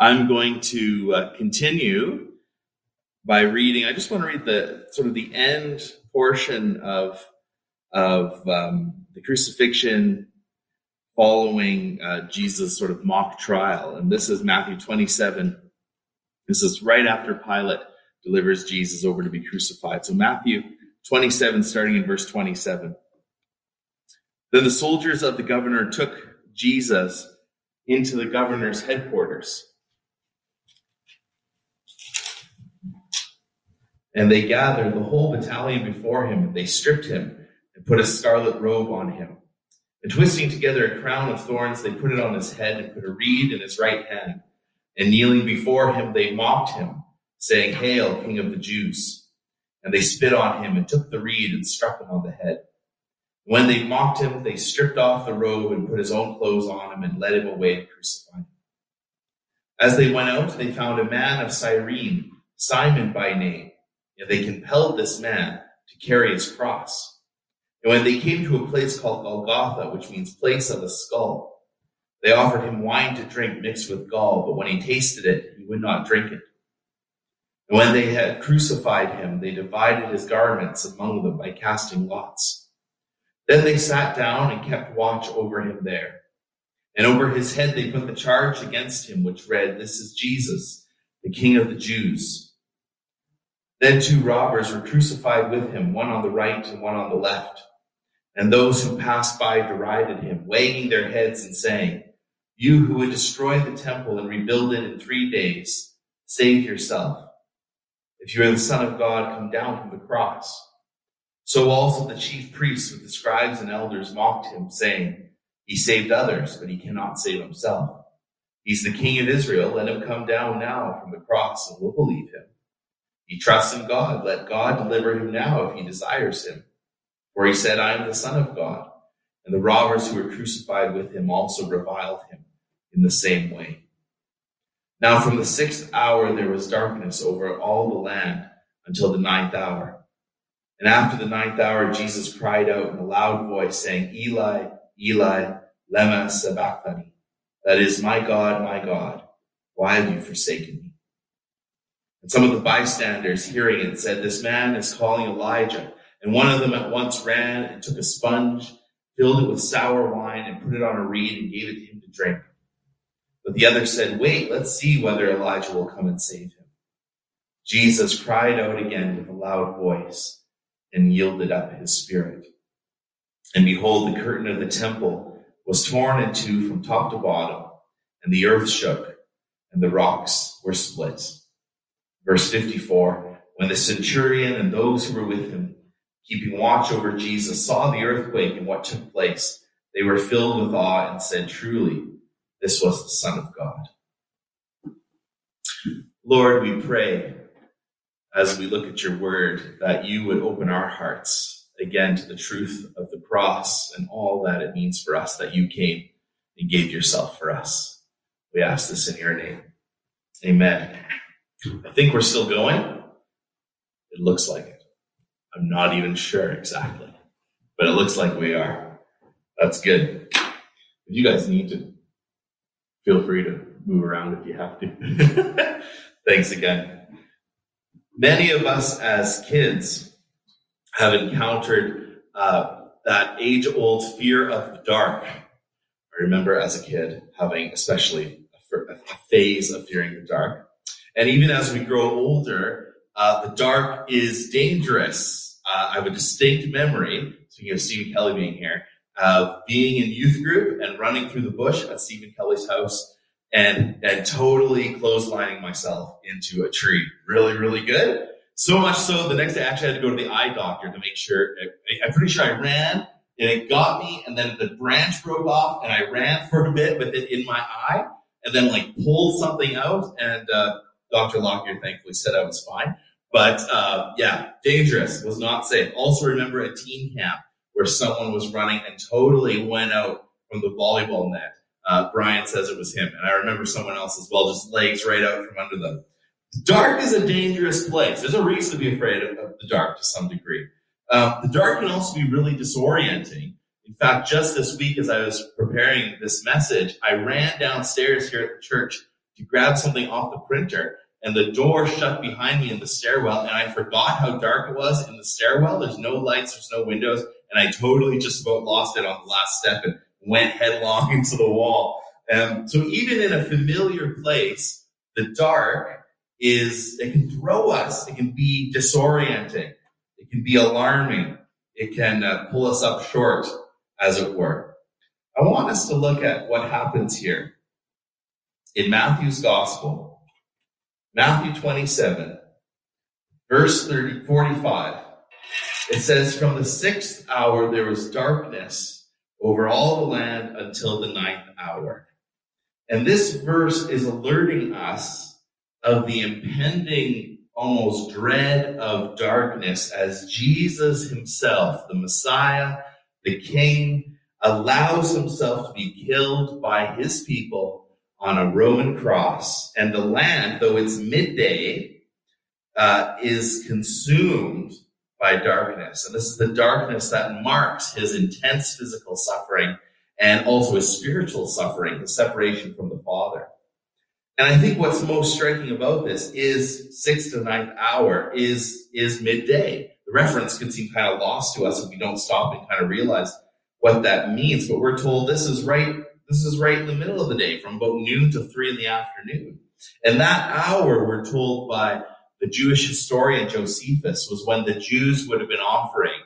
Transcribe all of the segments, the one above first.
I'm going to uh, continue by reading. I just want to read the sort of the end portion of of um, the crucifixion following uh, Jesus' sort of mock trial, and this is Matthew 27. This is right after Pilate delivers Jesus over to be crucified. So Matthew 27, starting in verse 27. Then the soldiers of the governor took Jesus into the governor's headquarters. And they gathered the whole battalion before him, and they stripped him and put a scarlet robe on him. And twisting together a crown of thorns, they put it on his head and put a reed in his right hand. And kneeling before him, they mocked him, saying, Hail, King of the Jews. And they spit on him and took the reed and struck him on the head. When they mocked him, they stripped off the robe and put his own clothes on him and led him away to crucify him. As they went out, they found a man of Cyrene, Simon by name, and they compelled this man to carry his cross. And when they came to a place called Golgotha, which means place of a skull, they offered him wine to drink mixed with gall, but when he tasted it, he would not drink it. And when they had crucified him, they divided his garments among them by casting lots. Then they sat down and kept watch over him there. And over his head they put the charge against him, which read, This is Jesus, the King of the Jews. Then two robbers were crucified with him, one on the right and one on the left. And those who passed by derided him, wagging their heads and saying, You who would destroy the temple and rebuild it in three days, save yourself. If you are the Son of God, come down from the cross. So also the chief priests with the scribes and elders mocked him, saying, He saved others, but he cannot save himself. He's the King of Israel. Let him come down now from the cross, and we'll believe him. He trusts in God. Let God deliver him now if he desires him. For he said, I am the Son of God. And the robbers who were crucified with him also reviled him in the same way. Now from the sixth hour there was darkness over all the land until the ninth hour. And after the ninth hour, Jesus cried out in a loud voice, saying, Eli, Eli, lema sabachthani. That is, my God, my God, why have you forsaken me? And some of the bystanders hearing it said, This man is calling Elijah. And one of them at once ran and took a sponge, filled it with sour wine, and put it on a reed and gave it to him to drink. But the other said, Wait, let's see whether Elijah will come and save him. Jesus cried out again with a loud voice and yielded up his spirit. And behold, the curtain of the temple was torn in two from top to bottom, and the earth shook, and the rocks were split. Verse 54 When the centurion and those who were with him, keeping watch over Jesus, saw the earthquake and what took place, they were filled with awe and said, Truly, this was the Son of God. Lord, we pray as we look at your word that you would open our hearts again to the truth of the cross and all that it means for us that you came and gave yourself for us. We ask this in your name. Amen. I think we're still going. It looks like it. I'm not even sure exactly, but it looks like we are. That's good. If you guys need to feel free to move around if you have to. Thanks again. Many of us as kids have encountered uh, that age old fear of the dark. I remember as a kid having especially a, a phase of fearing the dark. And even as we grow older, uh, the dark is dangerous. Uh, I have a distinct memory, speaking of Stephen Kelly being here, uh, being in youth group and running through the bush at Stephen Kelly's house and, and totally clotheslining myself into a tree. Really, really good. So much so the next day I actually had to go to the eye doctor to make sure. I, I'm pretty sure I ran and it got me and then the branch broke off and I ran for a bit with it in my eye and then like pulled something out and, uh, Dr. Lockyer thankfully said I was fine. But, uh, yeah, dangerous, was not safe. Also remember a teen camp where someone was running and totally went out from the volleyball net. Uh, Brian says it was him. And I remember someone else as well, just legs right out from under them. The dark is a dangerous place. There's a reason to be afraid of, of the dark to some degree. Um, the dark can also be really disorienting. In fact, just this week as I was preparing this message, I ran downstairs here at the church to grab something off the printer and the door shut behind me in the stairwell and I forgot how dark it was in the stairwell. There's no lights, there's no windows, and I totally just about lost it on the last step and went headlong into the wall. Um, so even in a familiar place, the dark is, it can throw us. It can be disorienting. It can be alarming. It can uh, pull us up short, as it were. I want us to look at what happens here in Matthew's gospel. Matthew 27, verse 30, 45. It says, From the sixth hour there was darkness over all the land until the ninth hour. And this verse is alerting us of the impending almost dread of darkness as Jesus himself, the Messiah, the King, allows himself to be killed by his people on a Roman cross. And the land, though it's midday, uh, is consumed by darkness. And this is the darkness that marks his intense physical suffering and also his spiritual suffering, the separation from the Father. And I think what's most striking about this is sixth to ninth hour is, is midday. The reference can seem kind of lost to us if we don't stop and kind of realize what that means. But we're told this is right, this is right in the middle of the day from about noon to three in the afternoon. And that hour, we're told by the Jewish historian Josephus, was when the Jews would have been offering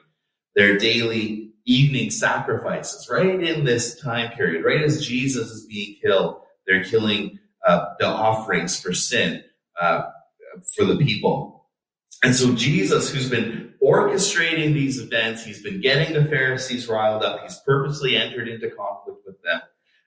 their daily evening sacrifices, right in this time period, right as Jesus is being killed. They're killing uh, the offerings for sin uh, for the people. And so Jesus, who's been orchestrating these events, he's been getting the Pharisees riled up, he's purposely entered into conflict with them,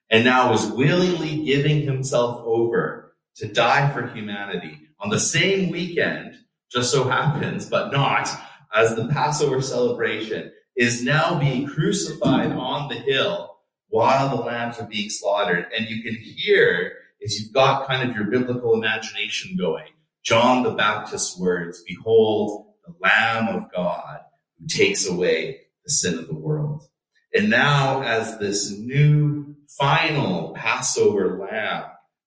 and now is willingly giving himself over to die for humanity on the same weekend, just so happens, but not, as the Passover celebration is now being crucified on the hill while the lambs are being slaughtered. And you can hear is you've got kind of your biblical imagination going. John the Baptist's words, behold the Lamb of God who takes away the sin of the world. And now as this new final Passover lamb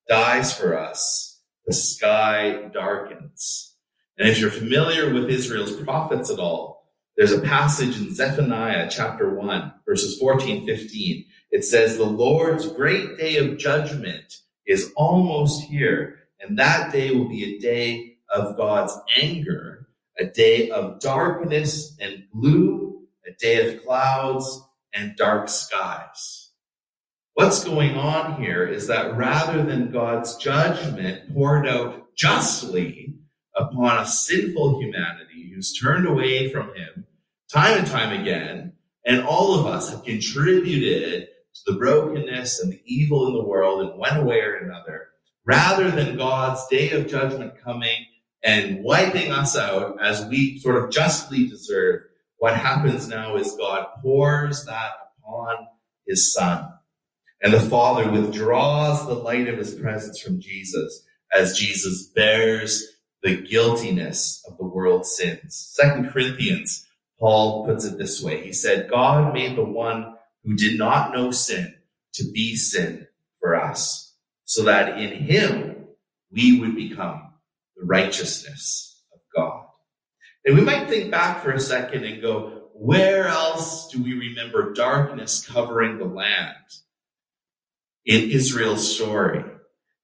dies for us, the sky darkens. And if you're familiar with Israel's prophets at all, there's a passage in Zephaniah chapter 1, verses 14, 15. It says, the Lord's great day of judgment is almost here. And that day will be a day of God's anger, a day of darkness and gloom, a day of clouds and dark skies. What's going on here is that rather than God's judgment poured out justly upon a sinful humanity who's turned away from him time and time again, and all of us have contributed to the brokenness and the evil in the world in one way or another, rather than God's day of judgment coming and wiping us out as we sort of justly deserve. What happens now is God pours that upon his son. And the Father withdraws the light of his presence from Jesus as Jesus bears the guiltiness of the world's sins. Second Corinthians, Paul puts it this way. He said, God made the one who did not know sin to be sin for us, so that in him we would become the righteousness of God. And we might think back for a second and go, where else do we remember darkness covering the land? In Israel's story.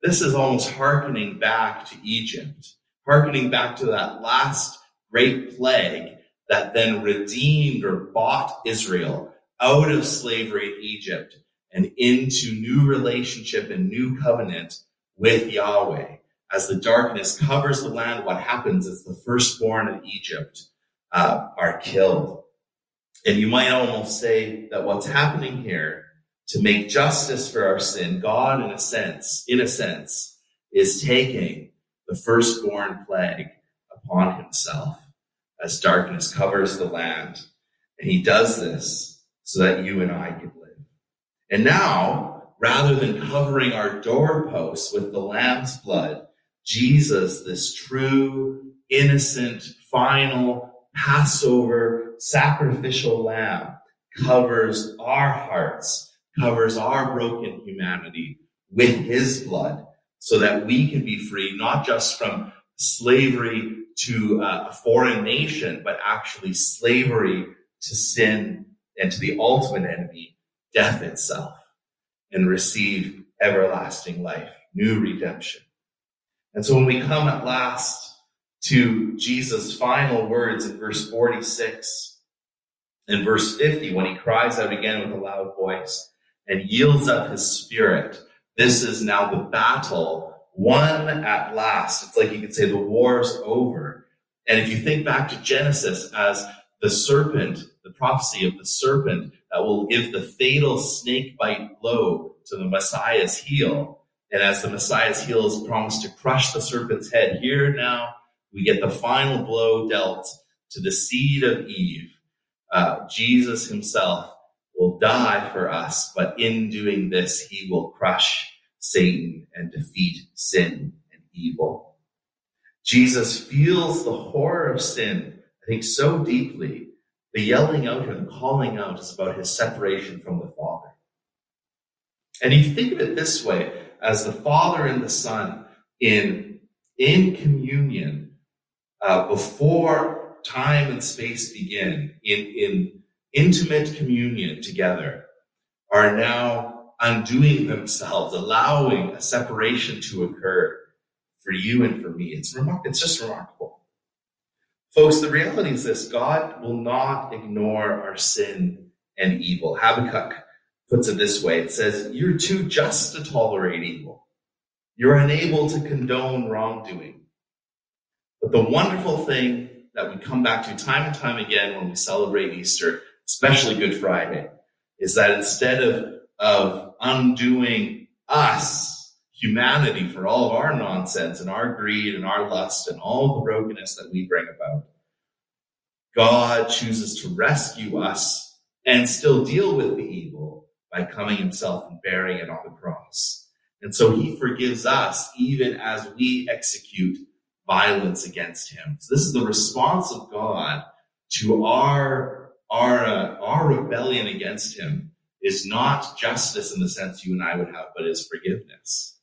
This is almost hearkening back to Egypt, hearkening back to that last great plague that then redeemed or bought Israel out of slavery in Egypt and into new relationship and new covenant with Yahweh. As the darkness covers the land, what happens is the firstborn in Egypt uh, are killed. And you might almost say that what's happening here to make justice for our sin, God, in a sense, in a sense, is taking the firstborn plague upon himself as darkness covers the land. And he does this so that you and I could live. And now, rather than covering our doorposts with the lamb's blood, Jesus, this true, innocent, final Passover sacrificial lamb covers our hearts, covers our broken humanity with his blood so that we can be free, not just from slavery to uh, a foreign nation, but actually slavery to sin and to the ultimate enemy, death itself, and receive everlasting life, new redemption. And so when we come at last to Jesus' final words in verse 46 and verse 50, when he cries out again with a loud voice and yields up his spirit, this is now the battle won at last. It's like you could say the war's over. And if you think back to Genesis as the serpent, the prophecy of the serpent that will give the fatal snake bite blow to the Messiah's heel. And as the Messiah's heel is promised to crush the serpent's head, here now we get the final blow dealt to the seed of Eve. Uh, Jesus himself will die for us, but in doing this, he will crush Satan and defeat sin and evil. Jesus feels the horror of sin, I think, so deeply. The yelling out or the calling out is about his separation from the Father. And if you think of it this way, as the Father and the Son in, in communion, uh, before time and space begin, in, in intimate communion together, are now undoing themselves, allowing a separation to occur for you and for me. It's remar- it's just remarkable. Folks, the reality is this God will not ignore our sin and evil. Habakkuk puts it this way it says, You're too just to tolerate evil, you're unable to condone wrongdoing. But the wonderful thing that we come back to time and time again when we celebrate Easter, especially Good Friday, is that instead of, of undoing us, humanity, for all of our nonsense and our greed and our lust and all the brokenness that we bring about. God chooses to rescue us and still deal with the evil by coming himself and bearing it on the cross. And so he forgives us even as we execute violence against him. So this is the response of God to our, our, uh, our rebellion against him is not justice in the sense you and I would have, but is forgiveness.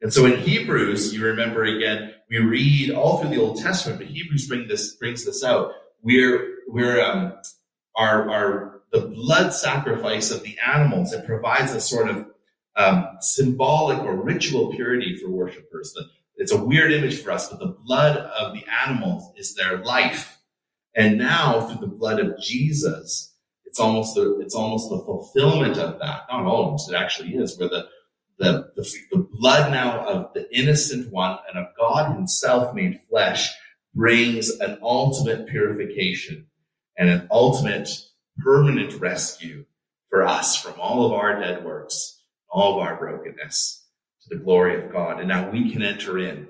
And so in Hebrews, you remember again, we read all through the Old Testament, but Hebrews bring this, brings this out. We're, we're, um, our, our, the blood sacrifice of the animals, it provides a sort of, um, symbolic or ritual purity for worshipers. It's a weird image for us, but the blood of the animals is their life. And now through the blood of Jesus, it's almost the it's almost the fulfillment of that. Not almost, it actually is, where the the, the, the blood now of the innocent one and of God Himself made flesh brings an ultimate purification and an ultimate permanent rescue for us from all of our dead works, all of our brokenness to the glory of God. And now we can enter in.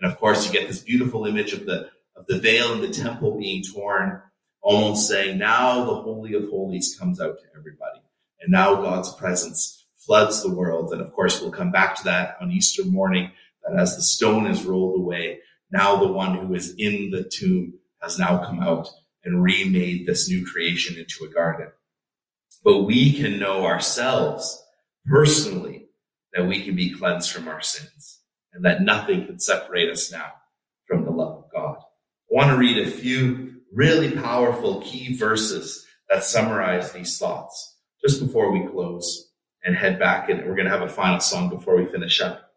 And of course, you get this beautiful image of the, of the veil in the temple being torn almost saying now the Holy of Holies comes out to everybody. And now God's presence floods the world. And of course, we'll come back to that on Easter morning, that as the stone is rolled away, now the one who is in the tomb has now come out and remade this new creation into a garden. But we can know ourselves personally that we can be cleansed from our sins and that nothing can separate us now from the love of want to read a few really powerful key verses that summarize these thoughts just before we close and head back. And we're going to have a final song before we finish up.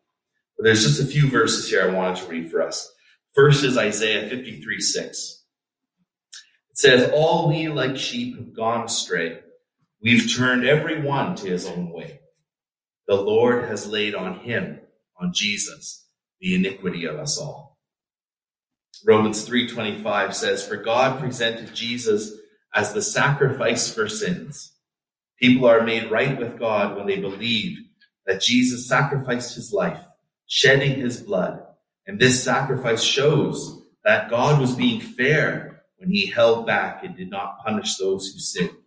But there's just a few verses here I wanted to read for us. First is Isaiah 53 6. It says, All we like sheep have gone astray. We've turned every one to his own way. The Lord has laid on him, on Jesus, the iniquity of us all. Romans 3:25 says, "For God presented Jesus as the sacrifice for sins. People are made right with God when they believe that Jesus sacrificed his life, shedding his blood. And this sacrifice shows that God was being fair when he held back and did not punish those who sinned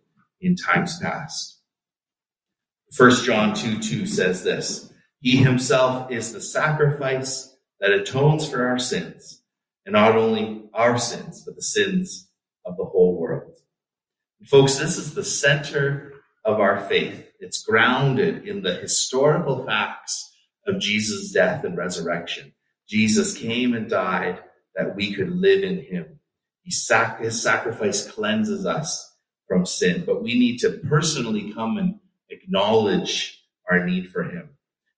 in times past. 1 John 2 2 says this He himself is the sacrifice that atones for our sins and not only our sins, but the sins of the whole world. And folks, this is the center of our faith. It's grounded in the historical facts of Jesus' death and resurrection. Jesus came and died that we could live in him. Sac- his sacrifice cleanses us from sin, but we need to personally come and acknowledge our need for him.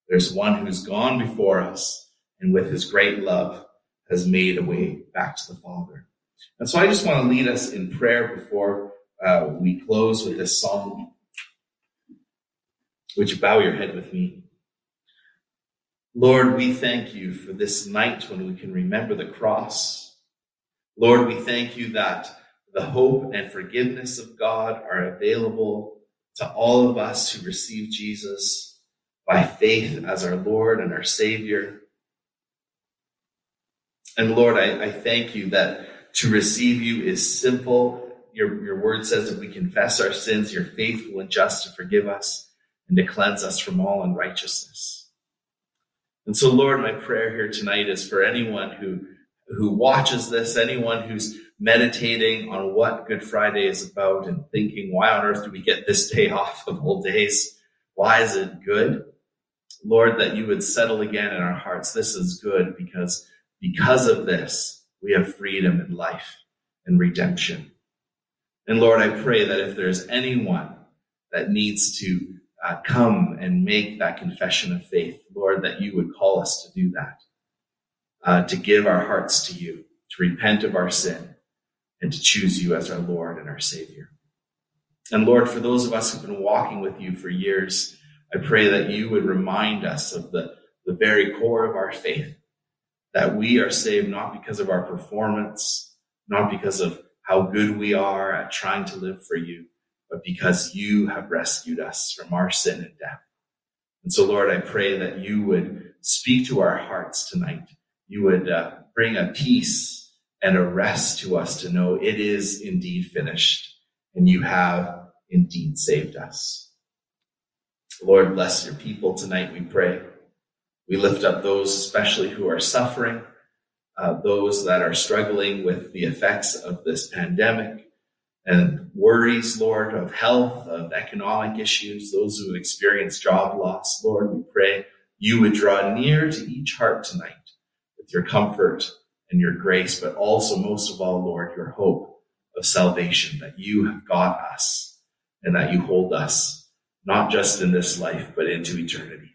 There's one who's gone before us and with his great love has made a way back to the Father. And so I just want to lead us in prayer before uh, we close with this song. Would you bow your head with me? Lord, we thank you for this night when we can remember the cross. Lord, we thank you that the hope and forgiveness of God are available to all of us who receive Jesus by faith as our Lord and our Savior. And Lord, I, I thank you that to receive you is simple. Your, your word says if we confess our sins, you're faithful and just to forgive us and to cleanse us from all unrighteousness. And so, Lord, my prayer here tonight is for anyone who, who watches this, anyone who's meditating on what Good Friday is about and thinking, why on earth do we get this day off of all days? Why is it good? Lord, that you would settle again in our hearts. This is good because because of this, we have freedom and life and redemption. And Lord, I pray that if there's anyone that needs to uh, come and make that confession of faith, Lord, that you would call us to do that, uh, to give our hearts to you, to repent of our sin, and to choose you as our Lord and our Savior. And Lord, for those of us who've been walking with you for years, I pray that you would remind us of the, the very core of our faith, that we are saved not because of our performance, not because of how good we are at trying to live for you, but because you have rescued us from our sin and death. And so, Lord, I pray that you would speak to our hearts tonight. You would uh, bring a peace and a rest to us to know it is indeed finished and you have indeed saved us. Lord, bless your people tonight, we pray. We lift up those especially who are suffering, uh, those that are struggling with the effects of this pandemic and worries, Lord, of health, of economic issues, those who have experienced job loss. Lord, we pray you would draw near to each heart tonight with your comfort and your grace, but also most of all, Lord, your hope of salvation that you have got us and that you hold us not just in this life, but into eternity.